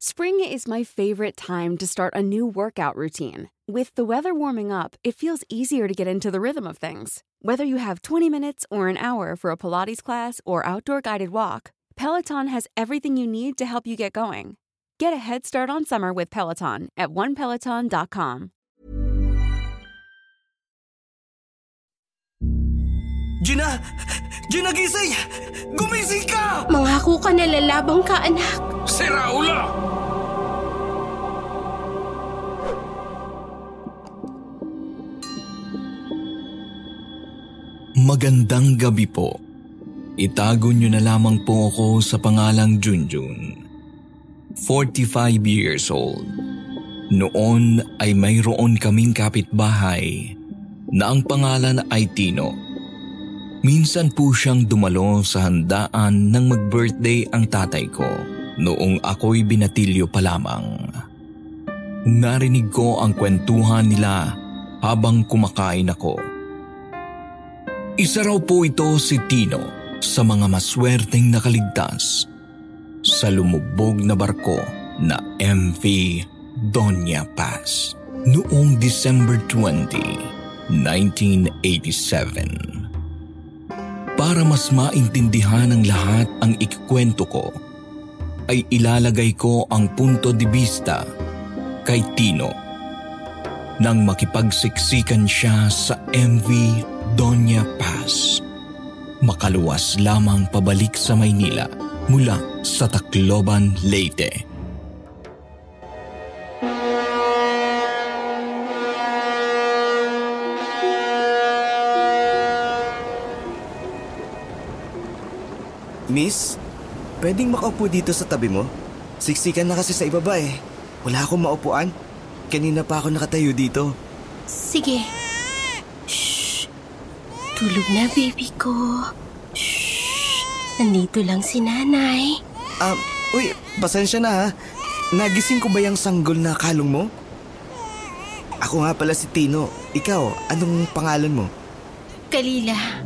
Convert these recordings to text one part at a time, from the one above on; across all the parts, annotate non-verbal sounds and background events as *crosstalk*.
Spring is my favorite time to start a new workout routine. With the weather warming up, it feels easier to get into the rhythm of things. Whether you have 20 minutes or an hour for a Pilates class or outdoor guided walk, Peloton has everything you need to help you get going. Get a head start on summer with Peloton at onepeloton.com. Gina! Gina, gising! Gumising ka! Mangako ka na lalabang ka, anak. Sira ulo! Magandang gabi po. Itago niyo na lamang po ako sa pangalang Junjun. 45 years old. Noon ay mayroon kaming kapitbahay na ang pangalan ay Tino. Minsan po siyang dumalo sa handaan nang mag-birthday ang tatay ko noong ako'y binatilyo pa lamang. Narinig ko ang kwentuhan nila habang kumakain ako. Isa raw po ito si Tino sa mga maswerteng nakaligtas sa lumubog na barko na MV Doña Paz noong December 20, 1987. Para mas maintindihan ng lahat ang ikikwento ko, ay ilalagay ko ang punto de vista kay Tino nang makipagsiksikan siya sa MV Doña Paz. Makaluwas lamang pabalik sa Maynila mula sa Tacloban, Leyte. Miss, pwedeng makaupo dito sa tabi mo? Siksikan na kasi sa ibaba eh. Wala akong maupuan. Kanina pa ako nakatayo dito. Sige. Shh. Tulog na, baby ko. Shh. Nandito lang si nanay. Ah, uy, pasensya na ha. Nagising ko ba yung sanggol na kalong mo? Ako nga pala si Tino. Ikaw, anong pangalan mo? Kalila.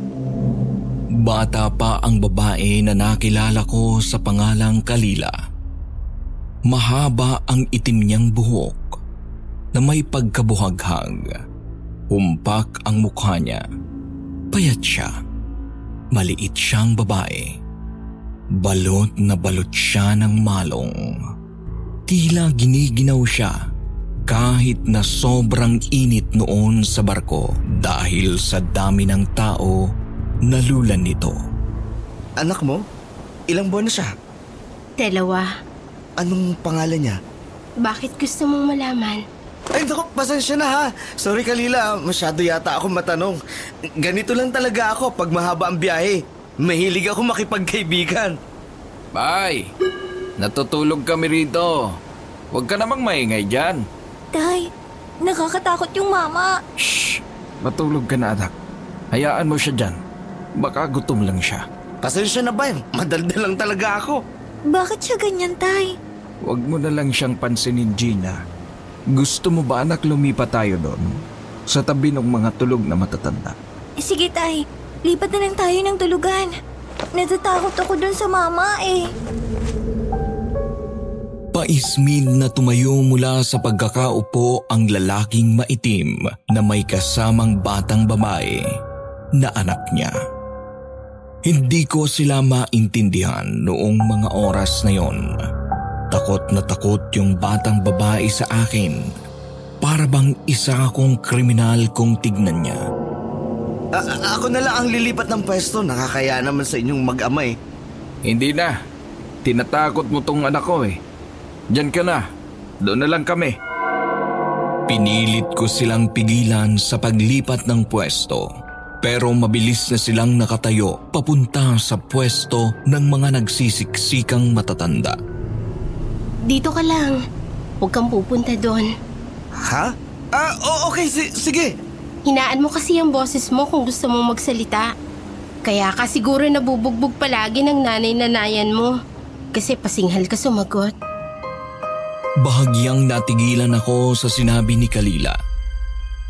Bata pa ang babae na nakilala ko sa pangalang Kalila. Mahaba ang itim niyang buhok na may pagkabuhaghag. Humpak ang mukha niya. Payat siya. Maliit siyang babae. Balot na balot siya ng malong. Tila giniginaw siya kahit na sobrang init noon sa barko dahil sa dami ng tao nalulan nito. Anak mo? Ilang buwan na siya? Dalawa. Anong pangalan niya? Bakit gusto mong malaman? Ay, naku, pasensya na ha. Sorry Kalila, masyado yata ako matanong. Ganito lang talaga ako pag mahaba ang biyahe. Mahilig ako makipagkaibigan. Bay, natutulog kami rito. Huwag ka namang maingay dyan. Tay, nakakatakot yung mama. Shh! Matulog ka na anak. Hayaan mo siya dyan. Baka gutom lang siya. Pasensya na ba? Madaldal lang talaga ako. Bakit siya ganyan, Tay? Huwag mo na lang siyang pansinin, Gina. Gusto mo ba anak lumipat tayo doon? Sa tabi ng mga tulog na matatanda. Eh, sige, Tay. Lipat na lang tayo ng tulugan. Natatakot ako dun sa mama eh. Paismid na tumayo mula sa pagkakaupo ang lalaking maitim na may kasamang batang babae na anak niya. Hindi ko sila maintindihan noong mga oras na yon. Takot na takot yung batang babae sa akin. Para bang isa akong kriminal kung tignan niya. A- ako na lang ang lilipat ng pwesto. Nakakaya naman sa inyong mag-amay. Hindi na. Tinatakot mo tong anak ko eh. Diyan ka na. Doon na lang kami. Pinilit ko silang pigilan sa paglipat ng pwesto. Pero mabilis na silang nakatayo papunta sa pwesto ng mga nagsisiksikang matatanda. Dito ka lang. Huwag kang pupunta doon. Ha? Ah, o- okay, si- sige. Hinaan mo kasi ang boses mo kung gusto mong magsalita. Kaya ka siguro nabubugbog palagi ng nanay-nanayan mo. Kasi pasinghal ka sumagot. Bahagyang natigilan ako sa sinabi ni Kalila.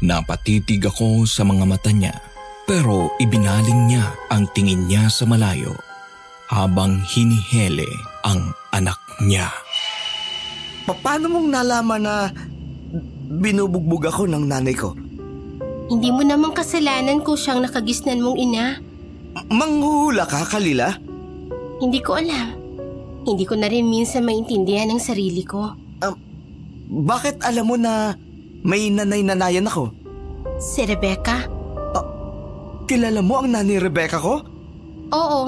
Napatitig ako sa mga mata niya pero ibinaling niya ang tingin niya sa malayo habang hinihele ang anak niya. Pa- paano mong nalaman na binubugbog ako ng nanay ko? Hindi mo namang kasalanan kung siyang nakagisnan mong ina. Manghuhula ka, Kalila? Hindi ko alam. Hindi ko na rin minsan maintindihan ang sarili ko. Bakit alam mo na may nanay-nanayan ako? Si Rebecca? Kilala mo ang nanay Rebecca ko? Oo.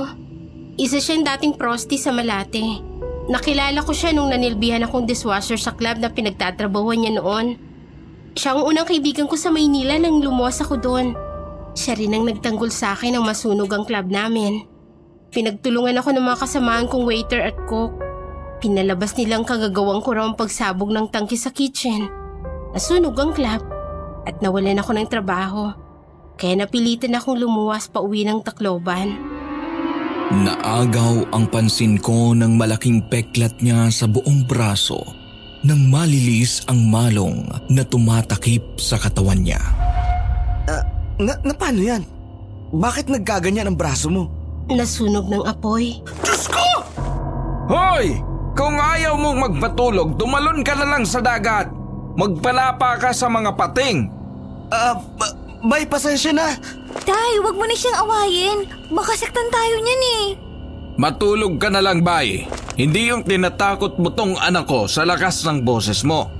Isa siyang dating prosti sa Malate. Nakilala ko siya nung nanilbihan akong dishwasher sa club na pinagtatrabahuan niya noon. Siya ang unang kaibigan ko sa Maynila nang lumuwas ako doon. Siya rin ang nagtanggol sa akin ng masunog ang club namin. Pinagtulungan ako ng mga kasamahan kong waiter at cook. Pinalabas nilang kagagawang ko raw ang pagsabog ng tangki sa kitchen. Nasunog ang club at nawalan ako ng trabaho. Kaya napilitan akong lumuwas pa uwi ng Tacloban. Naagaw ang pansin ko ng malaking peklat niya sa buong braso nang malilis ang malong na tumatakip sa katawan niya. Na, na paano yan? Bakit nagkaganyan ang braso mo? Nasunog ng apoy. Diyos ko! Hoy! Kung ayaw mong magpatulog, tumalon ka na lang sa dagat. Magpalapa ka sa mga pating. Ah, ba- bay, pasensya na. Tay, wag mo na siyang awayin. Baka saktan tayo niyan eh. Matulog ka na lang, bay. Hindi yung tinatakot mo tong anak ko sa lakas ng boses mo.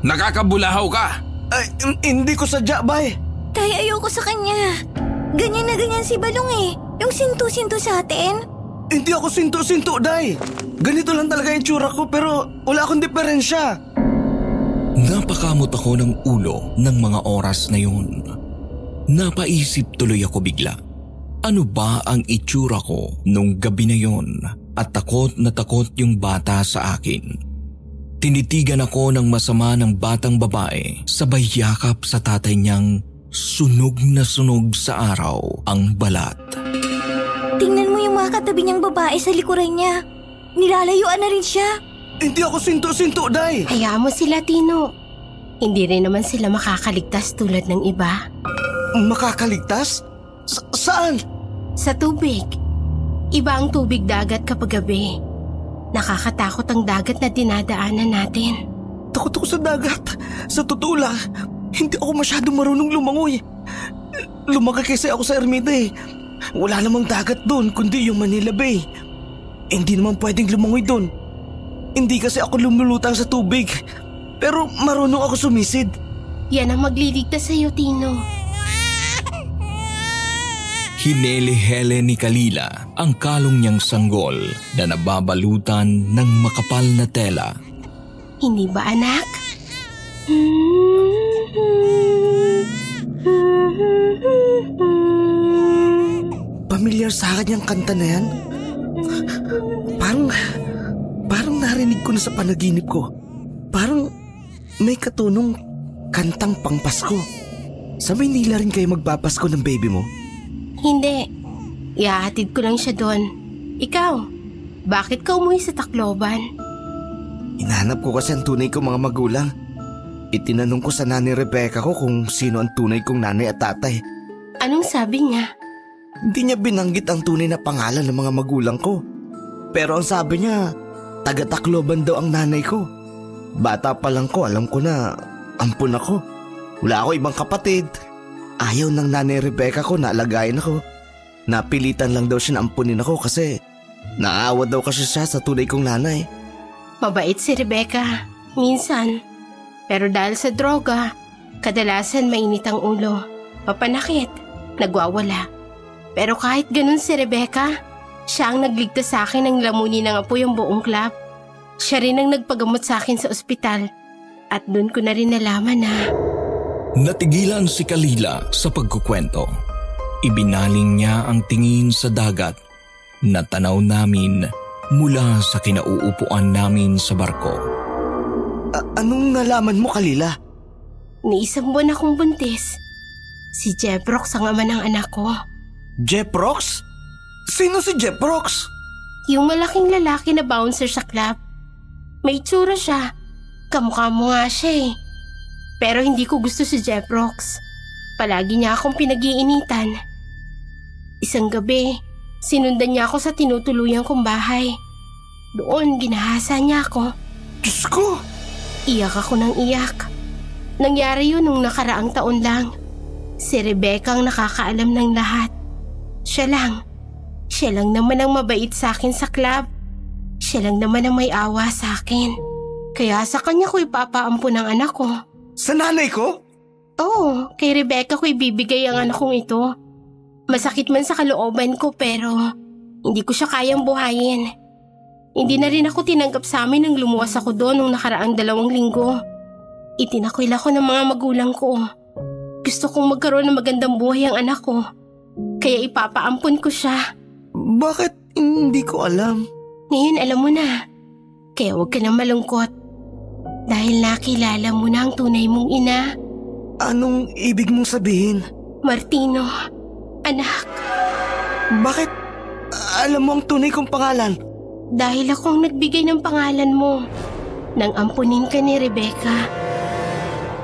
Nakakabulahaw ka. Ay, hin- hindi ko sadya, bay. Tay, ayoko sa kanya. Ganyan na ganyan si Balong eh. Yung sinto-sinto sa atin. Hindi ako sinto-sinto, day. Ganito lang talaga yung tsura ko pero wala akong diferensya. Napakamot ako ng ulo ng mga oras na yun. Napaisip tuloy ako bigla. Ano ba ang itsura ko nung gabi na yon at takot na takot yung bata sa akin. Tinitigan ako ng masama ng batang babae sabay yakap sa tatay niyang sunog na sunog sa araw ang balat. Tingnan mo yung mga katabi niyang babae sa likuran niya. Nilalayuan na rin siya. Hindi ako sinto-sinto, day. Hayaan mo sila, Tino. Hindi rin naman sila makakaligtas tulad ng iba. Makakaligtas? Sa- saan? Sa tubig. Iba ang tubig dagat kapag gabi. Nakakatakot ang dagat na dinadaanan natin. Takot ako sa dagat. Sa totoo lang, hindi ako masyadong marunong lumangoy. Lumaki kasi ako sa ermita eh. Wala namang dagat doon kundi yung Manila Bay. Hindi naman pwedeng lumangoy doon. Hindi kasi ako lumulutang sa tubig. Pero marunong ako sumisid. Yan ang magliligtas sa'yo, Tino. Hinele-hele ni Kalila ang kalong niyang sanggol na nababalutan ng makapal na tela. Hindi ba, anak? Pamilyar sa akin yung kanta na yan. Parang, parang narinig ko na sa panaginip ko. Parang may katunong kantang pangpasko. Sa Maynila rin kayo magpapasko ng baby mo? Hindi. Iahatid ko lang siya doon. Ikaw, bakit ka umuwi sa Tacloban? Hinahanap ko kasi ang tunay kong mga magulang. Itinanong ko sa nanay Rebecca ko kung sino ang tunay kong nanay at tatay. Anong sabi niya? Hindi niya binanggit ang tunay na pangalan ng mga magulang ko. Pero ang sabi niya, taga Tacloban daw ang nanay ko. Bata pa lang ko, alam ko na ampun ako. Wala ako ibang kapatid. Ayaw ng nanay Rebecca ko na alagayin ako. Napilitan lang daw siya na ampunin ako kasi naawa daw kasi siya sa tunay kong nanay. Mabait si Rebecca. Minsan. Pero dahil sa droga, kadalasan mainit ang ulo. Papanakit. Nagwawala. Pero kahit ganun si Rebecca, siya ang nagligtas sa akin ng lamunin ng apoy ang buong club. Siya rin ang nagpagamot sa akin sa ospital. At doon ko na rin nalaman na Natigilan si Kalila sa pagkukwento. Ibinaling niya ang tingin sa dagat na tanaw namin mula sa kinauupuan namin sa barko. A- anong nalaman mo, Kalila? ni isang buwan akong buntis. Si Jebrox ang ama ng anak ko. Jeff Rox? Sino si Jeff Rox? Yung malaking lalaki na bouncer sa club. May tsura siya. Kamukha mo nga siya eh. Pero hindi ko gusto si Jeff Rocks. Palagi niya akong pinag-iinitan. Isang gabi, sinundan niya ako sa tinutuluyan kong bahay. Doon, ginahasa niya ako. Diyos ko! Iyak ako ng iyak. Nangyari yun nung nakaraang taon lang. Si Rebecca ang nakakaalam ng lahat. Siya lang. Siya lang naman ang mabait sa akin sa club. Siya lang naman ang may awa sa akin. Kaya sa kanya ko ipapaampun ang anak ko. Sa nanay ko? Oo, kay Rebecca ko ibibigay ang anak kong ito. Masakit man sa kalooban ko pero hindi ko siya kayang buhayin. Hindi na rin ako tinanggap sa amin nang lumuwas ako doon nung nakaraang dalawang linggo. Itinakwil ako ng mga magulang ko. Gusto kong magkaroon ng magandang buhay ang anak ko. Kaya ipapaampon ko siya. Bakit hindi ko alam? Ngayon alam mo na. Kaya huwag ka nang malungkot. Dahil nakilala mo na ang tunay mong ina. Anong ibig mong sabihin? Martino, anak. Bakit alam mo ang tunay kong pangalan? Dahil akong nagbigay ng pangalan mo nang ampunin ka ni Rebecca.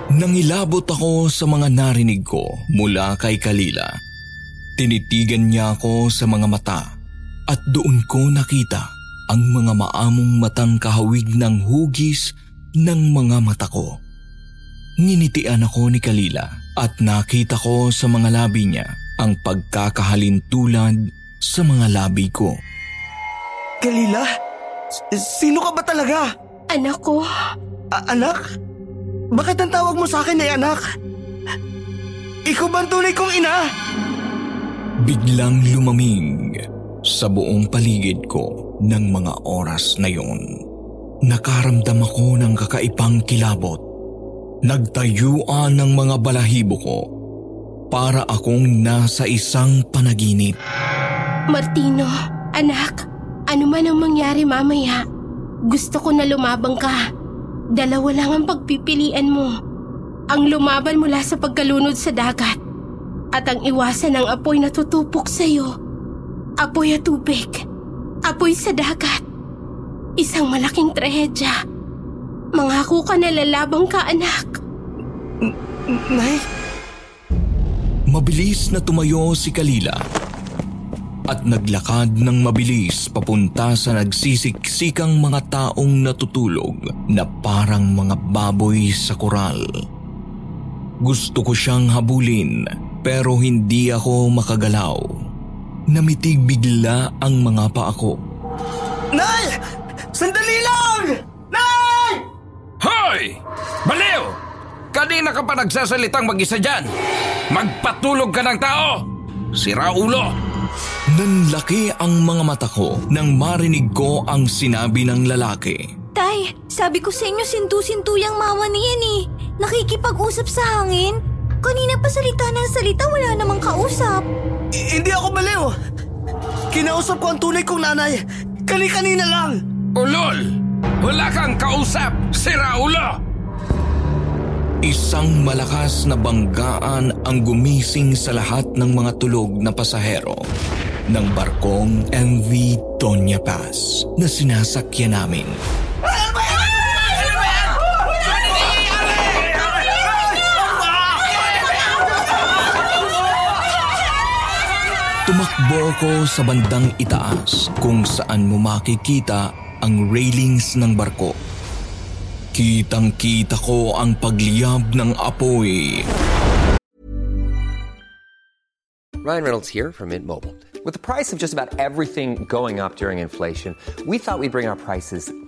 Nangilabot ako sa mga narinig ko mula kay Kalila. Tinitigan niya ako sa mga mata at doon ko nakita ang mga maamong matang kahawig ng hugis ng mga mata ko. Nginitian ako ni Kalila at nakita ko sa mga labi niya ang pagkakahalintulad sa mga labi ko. Kalila? Sino ka ba talaga? Anak ko, A- anak? Bakit ang tawag mo sa akin ay anak? Ikaw ba ang tunay kong ina? Biglang lumamig sa buong paligid ko ng mga oras na yon. Nakaramdam ako ng kakaipang kilabot. Nagtayuan ng mga balahibo ko para akong nasa isang panaginip. Martino, anak, ano man ang mangyari mamaya, gusto ko na lumabang ka. Dalawa lang ang pagpipilian mo. Ang lumaban mula sa pagkalunod sa dagat at ang iwasan ng apoy na tutupok sa iyo. Apoy at tubig. Apoy sa dagat. Isang malaking trahedya. Mangako ka na lalabang ka, anak. Nay? Mabilis na tumayo si Kalila at naglakad ng mabilis papunta sa nagsisiksikang mga taong natutulog na parang mga baboy sa koral. Gusto ko siyang habulin pero hindi ako makagalaw. Namitig bigla ang mga paa ko. Nay! Sandali lang! Nay! Hoy! Baliw! Kanina ka pa nagsasalitang mag-isa dyan. Magpatulog ka ng tao! Sira ulo! Nanlaki ang mga mata ko nang marinig ko ang sinabi ng lalaki. Tay, sabi ko sa inyo sintu-sintu yung mama niyan eh. Nakikipag-usap sa hangin. Kanina pa salita ng salita, wala namang kausap. I- hindi ako baliw. Kinausap ko ang tunay kong nanay. Kani-kanina lang. Ulol! Wala kang kausap! Sira ulo! Isang malakas na banggaan ang gumising sa lahat ng mga tulog na pasahero ng barkong MV Tonya Pass na sinasakyan namin. Tumakbo ko sa bandang itaas kung saan mo makikita ang railings ng barko. Kitang-kita ko ang pagliyab ng apoy. Ryan Reynolds here from Mint Mobile. With the price of just about everything going up during inflation, we thought we'd bring our prices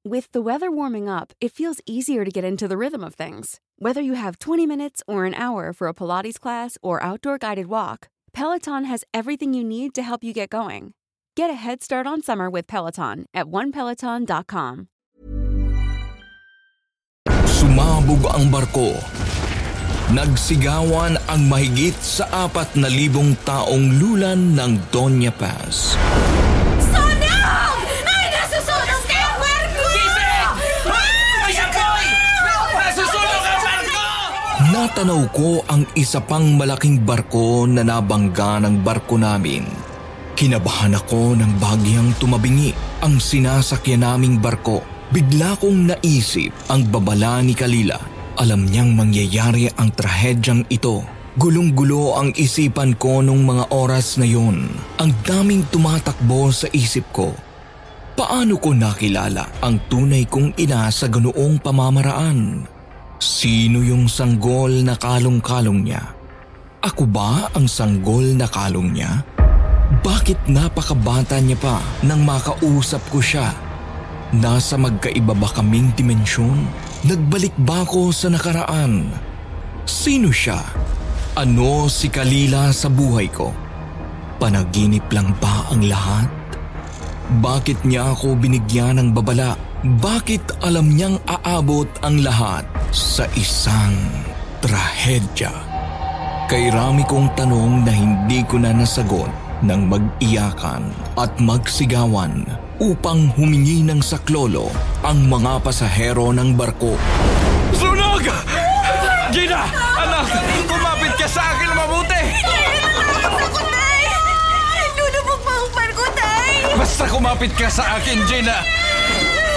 With the weather warming up, it feels easier to get into the rhythm of things. Whether you have 20 minutes or an hour for a Pilates class or outdoor guided walk, Peloton has everything you need to help you get going. Get a head start on summer with Peloton at onepeloton.com. Sumabog ang barko. Nagsigawan ang mahigit sa apat na libong taong lulan ng Doña Paz. Natanaw ko ang isa pang malaking barko na nabangga ng barko namin. Kinabahan ako ng bagyang tumabingi ang sinasakyan naming barko. Bigla kong naisip ang babala ni Kalila. Alam niyang mangyayari ang trahedyang ito. Gulong-gulo ang isipan ko nung mga oras na yon. Ang daming tumatakbo sa isip ko. Paano ko nakilala ang tunay kong ina sa ganoong pamamaraan? Sino yung sanggol na kalong-kalong niya? Ako ba ang sanggol na kalong niya? Bakit napakabata niya pa nang makausap ko siya? Nasa magkaiba ba kaming dimensyon? Nagbalik ba ako sa nakaraan? Sino siya? Ano si Kalila sa buhay ko? Panaginip lang ba ang lahat? Bakit niya ako binigyan ng babala? Bakit alam niyang aabot ang lahat sa isang trahedya? Kay rami kong tanong na hindi ko na nasagot ng mag-iyakan at magsigawan upang humingi ng saklolo ang mga pasahero ng barko. Sunog! Gina! Anak! Kumapit ka sa akin mabuti! Ako, Tay! Lulubog pa ang barko, Tay! Basta kumapit ka sa akin, Gina!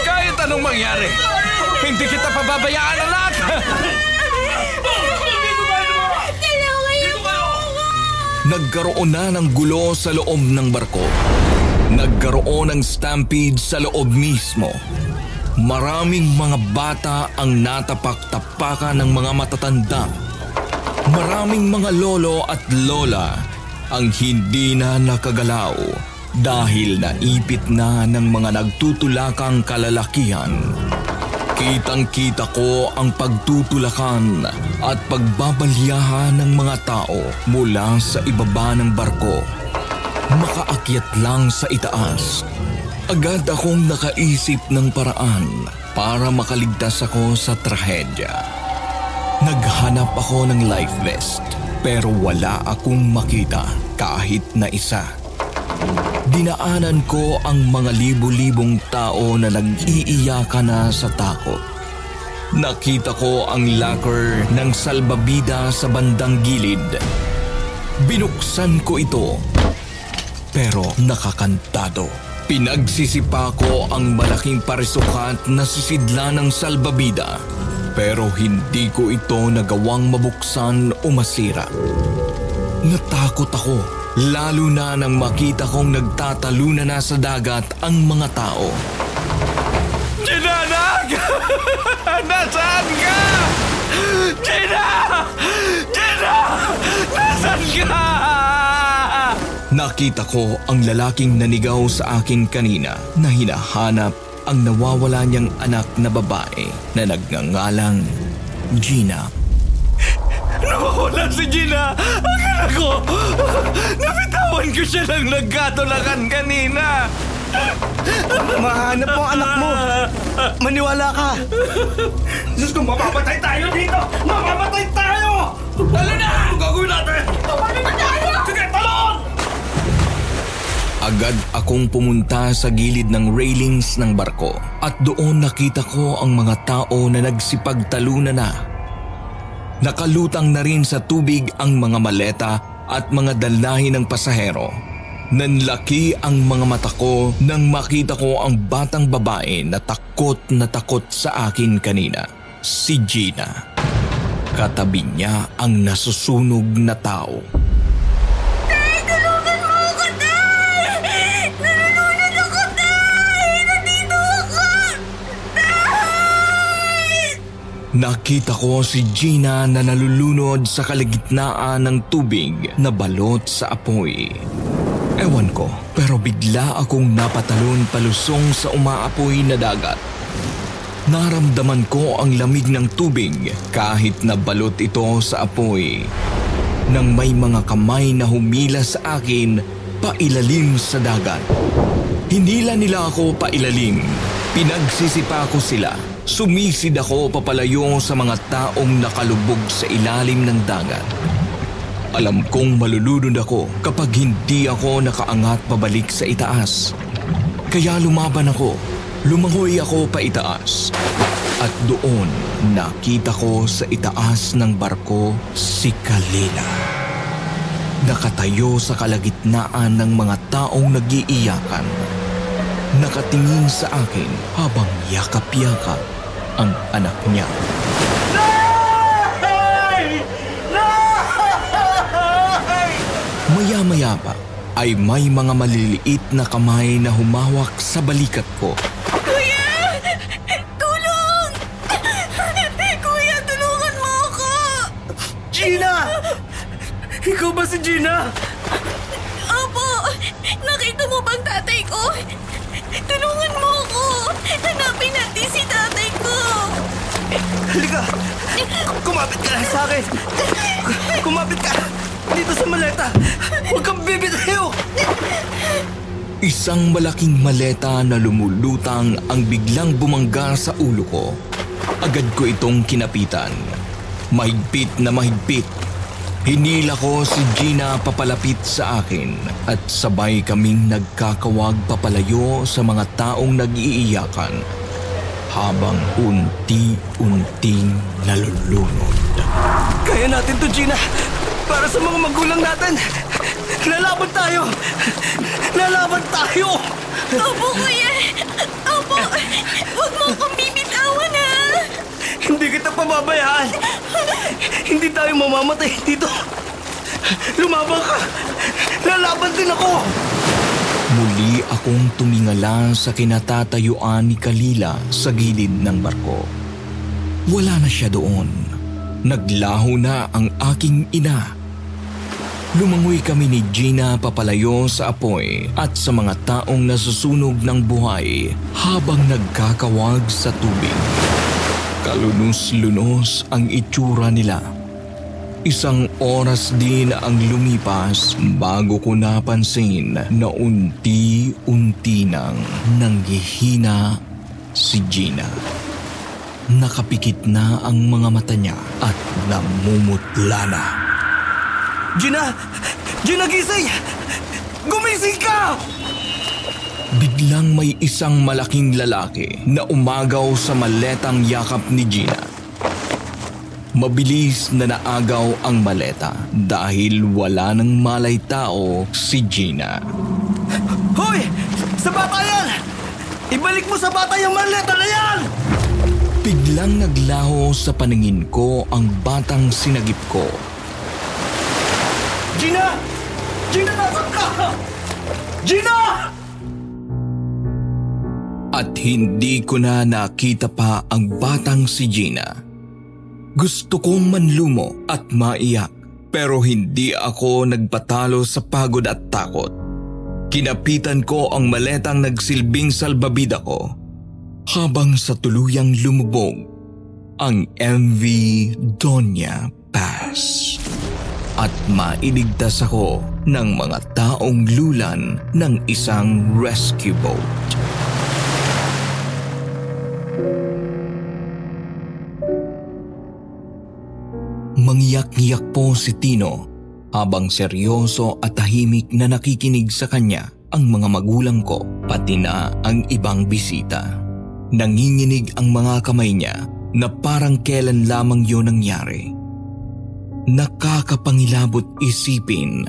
Kahit anong mangyari, hindi kita pababayaan, anak! Nagkaroon na ng gulo sa loob ng barko. Nagkaroon ng stampede sa loob mismo. Maraming mga bata ang natapak-tapakan ng mga matatanda. Maraming mga lolo at lola ang hindi na nakagalaw dahil naipit na ng mga nagtutulakang kalalakihan. Kitang-kita ko ang pagtutulakan at pagbabalyahan ng mga tao mula sa ibaba ng barko. Makaakyat lang sa itaas. Agad akong nakaisip ng paraan para makaligtas ako sa trahedya. Naghanap ako ng life vest pero wala akong makita kahit na isa. Dinaanan ko ang mga libo-libong tao na nag-iiyakan na sa takot. Nakita ko ang locker ng salbabida sa bandang gilid. Binuksan ko ito pero nakakantado. Pinagsisipa ko ang malaking parisukat na sisidla ng salbabida pero hindi ko ito nagawang mabuksan o masira. Natakot ako lalo na nang makita kong nagtatalunan na sa dagat ang mga tao. Gina, anak! *laughs* Nasaan ka? Gina! Gina! Nasaan ka? Nakita ko ang lalaking nanigaw sa akin kanina na hinahanap ang nawawala niyang anak na babae na nagngangalang Gina. Nawawala si Gina! Ang anak ko! Nabitawan ko siya ng nagkatulakan kanina! Mahanap mo ang anak mo. Maniwala ka. Diyos ko, mamamatay tayo dito! Mamamatay tayo! Talo na! Ang gagawin natin? Tumalo na tayo! Sige, talon! Agad akong pumunta sa gilid ng railings ng barko at doon nakita ko ang mga tao na nagsipagtalunan na. Nakalutang na rin sa tubig ang mga maleta at mga daldahin ng pasahero. Nanlaki ang mga mata ko nang makita ko ang batang babae na takot na takot sa akin kanina, si Gina. Katabi niya ang nasusunog na tao. Nakita ko si Gina na nalulunod sa kaligitnaan ng tubig na balot sa apoy. Ewan ko, pero bigla akong napatalon palusong sa umaapoy na dagat. Naramdaman ko ang lamig ng tubig kahit na balot ito sa apoy. Nang may mga kamay na humila sa akin pailalim sa dagat. Hinila nila ako pailalim. Pinagsisipa ko sila. Sumisid ako papalayo sa mga taong nakalubog sa ilalim ng dagat. Alam kong malulunod ako kapag hindi ako nakaangat pabalik sa itaas. Kaya lumaban ako. Lumangoy ako pa itaas. At doon nakita ko sa itaas ng barko si Kalila. Nakatayo sa kalagitnaan ng mga taong nag-iiyakan. Nakatingin sa akin habang yakap-yakap ang anak niya. Maya-maya pa ay may mga maliliit na kamay na humawak sa balikat ko. Kuya! Tulong! Kuya, tulungan mo ako! Gina! Ikaw ba si Gina? Opo! Sa akin! Kumapit ka! Dito sa maleta! Huwag kang bibitayo! Isang malaking maleta na lumulutang ang biglang bumangga sa ulo ko. Agad ko itong kinapitan. Mahigpit na mahigpit. Hinila ko si Gina papalapit sa akin at sabay kaming nagkakawag papalayo sa mga taong nag-iiyakan habang unti-unting nalulunod. Kaya natin to, Gina! Para sa mga magulang natin! Lalaban tayo! Lalaban tayo! Opo, kuya! Opo! Huwag mo akong bibitawan, ha! Hindi kita pababayaan! Hindi tayo mamamatay dito! Lumaban ka! Lalaban din ako! Muli akong tumingala sa kinatatayuan ni Kalila sa gilid ng barko. Wala na siya doon. Naglaho na ang aking ina. Lumangoy kami ni Gina papalayo sa apoy at sa mga taong nasusunog ng buhay habang nagkakawag sa tubig. Kalunos-lunos ang itsura nila. Isang oras din ang lumipas bago ko napansin na unti-unti nang nanghihina si Gina. Nakapikit na ang mga mata niya at namumutla na. Gina! Gina, gising! Gumising ka! Biglang may isang malaking lalaki na umagaw sa maletang yakap ni Gina. Mabilis na naagaw ang maleta dahil wala nang malay tao si Gina. Hoy! Sa bata yan! Ibalik mo sa bata yung maleta na yan! Biglang naglaho sa paningin ko ang batang sinagip ko. Gina! Gina, nasan ka? Gina! At hindi ko na nakita pa ang batang si Gina. Gusto kong manlumo at maiyak pero hindi ako nagpatalo sa pagod at takot. Kinapitan ko ang maletang nagsilbing salbabida ko habang sa tuluyang lumubog ang MV Donya Pass. At mailigtas ako ng mga taong lulan ng isang rescue boat. Mangyak-ngyak po si Tino habang seryoso at tahimik na nakikinig sa kanya ang mga magulang ko pati na ang ibang bisita. Nanginginig ang mga kamay niya na parang kailan lamang yun nangyari. Nakakapangilabot isipin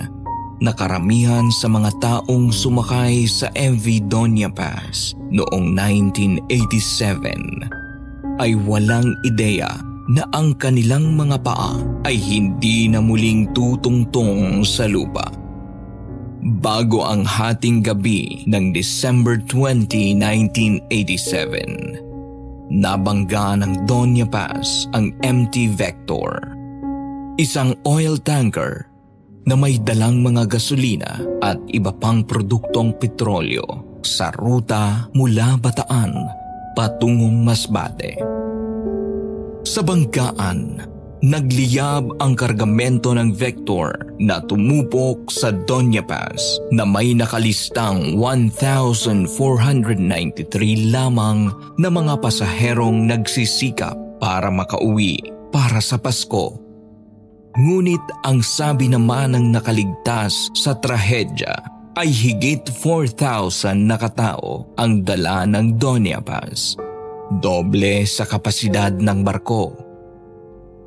na karamihan sa mga taong sumakay sa MV Donya Pass noong 1987 ay walang ideya na ang kanilang mga paa ay hindi na muling tutungtong sa lupa. Bago ang hating gabi ng December 20, 1987, nabangga ng Donya Pass ang MT Vector. Isang oil tanker na may dalang mga gasolina at iba pang produktong petrolyo sa ruta mula Bataan patungong Masbate. Sa banggaan, nagliyab ang kargamento ng Vector na tumupok sa Donya Pass na may nakalistang 1,493 lamang na mga pasaherong nagsisikap para makauwi para sa Pasko. Ngunit ang sabi naman ng nakaligtas sa trahedya ay higit 4,000 na katao ang dala ng Donya Pass Doble sa kapasidad ng barko.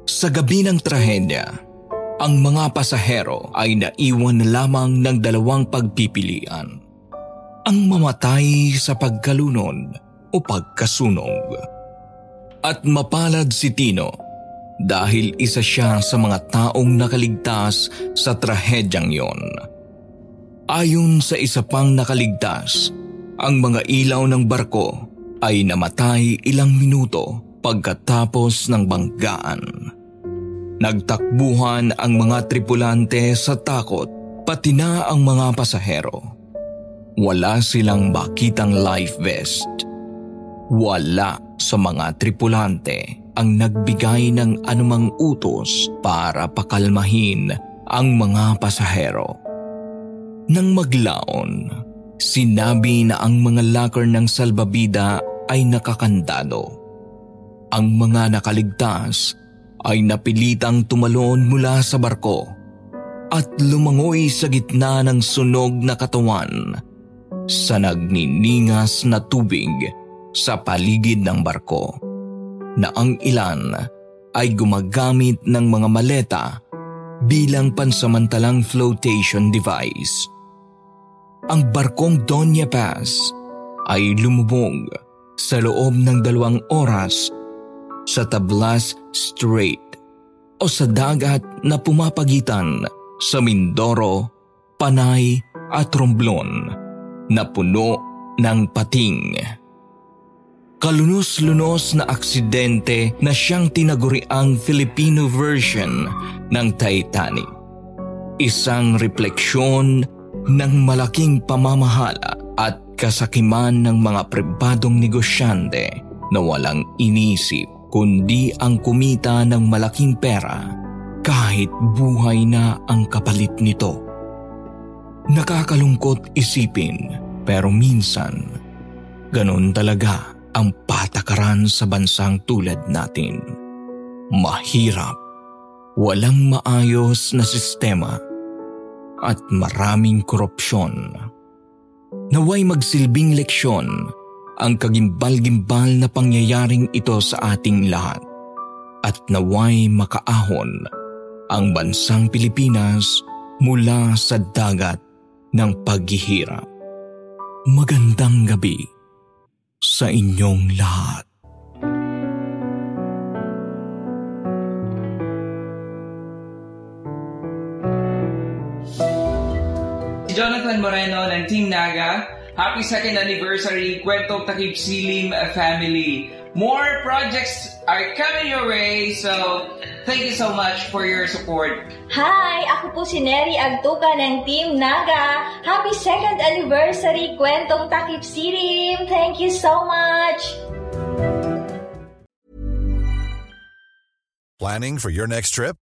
Sa gabi ng trahedya, ang mga pasahero ay naiwan na lamang ng dalawang pagpipilian. Ang mamatay sa pagkalunod o pagkasunog. At mapalad si Tino dahil isa siya sa mga taong nakaligtas sa trahedyang yon. Ayon sa isa pang nakaligtas, ang mga ilaw ng barko ay namatay ilang minuto pagkatapos ng banggaan. Nagtakbuhan ang mga tripulante sa takot pati na ang mga pasahero. Wala silang bakitang life vest. Wala sa mga tripulante ang nagbigay ng anumang utos para pakalmahin ang mga pasahero. Nang maglaon, sinabi na ang mga locker ng salbabida ay nakakandado. Ang mga nakaligtas ay napilitang tumalon mula sa barko at lumangoy sa gitna ng sunog na katawan sa nagniningas na tubig sa paligid ng barko na ang ilan ay gumagamit ng mga maleta bilang pansamantalang flotation device. Ang barkong Doña Paz ay lumubog sa loob ng dalawang oras sa Tablas Strait o sa dagat na pumapagitan sa Mindoro, Panay at Romblon na puno ng pating. Kalunos-lunos na aksidente na siyang tinaguriang Filipino version ng Titanic. Isang refleksyon ng malaking pamamahala at kasakiman ng mga pribadong negosyante na walang inisip kundi ang kumita ng malaking pera kahit buhay na ang kapalit nito. Nakakalungkot isipin pero minsan ganun talaga ang patakaran sa bansang tulad natin. Mahirap, walang maayos na sistema at maraming korupsyon. Naway magsilbing leksyon ang kagimbal-gimbal na pangyayaring ito sa ating lahat at naway makaahon ang bansang Pilipinas mula sa dagat ng paghihirap. Magandang gabi sa inyong lahat. Jonathan Moreno ng Team Naga. Happy second anniversary, Kwentong Takip Silim family. More projects are coming your way, so thank you so much for your support. Hi! Ako po si Neri Agtuka ng Team Naga. Happy second anniversary, Kwentong Takip Silim. Thank you so much! Planning for your next trip?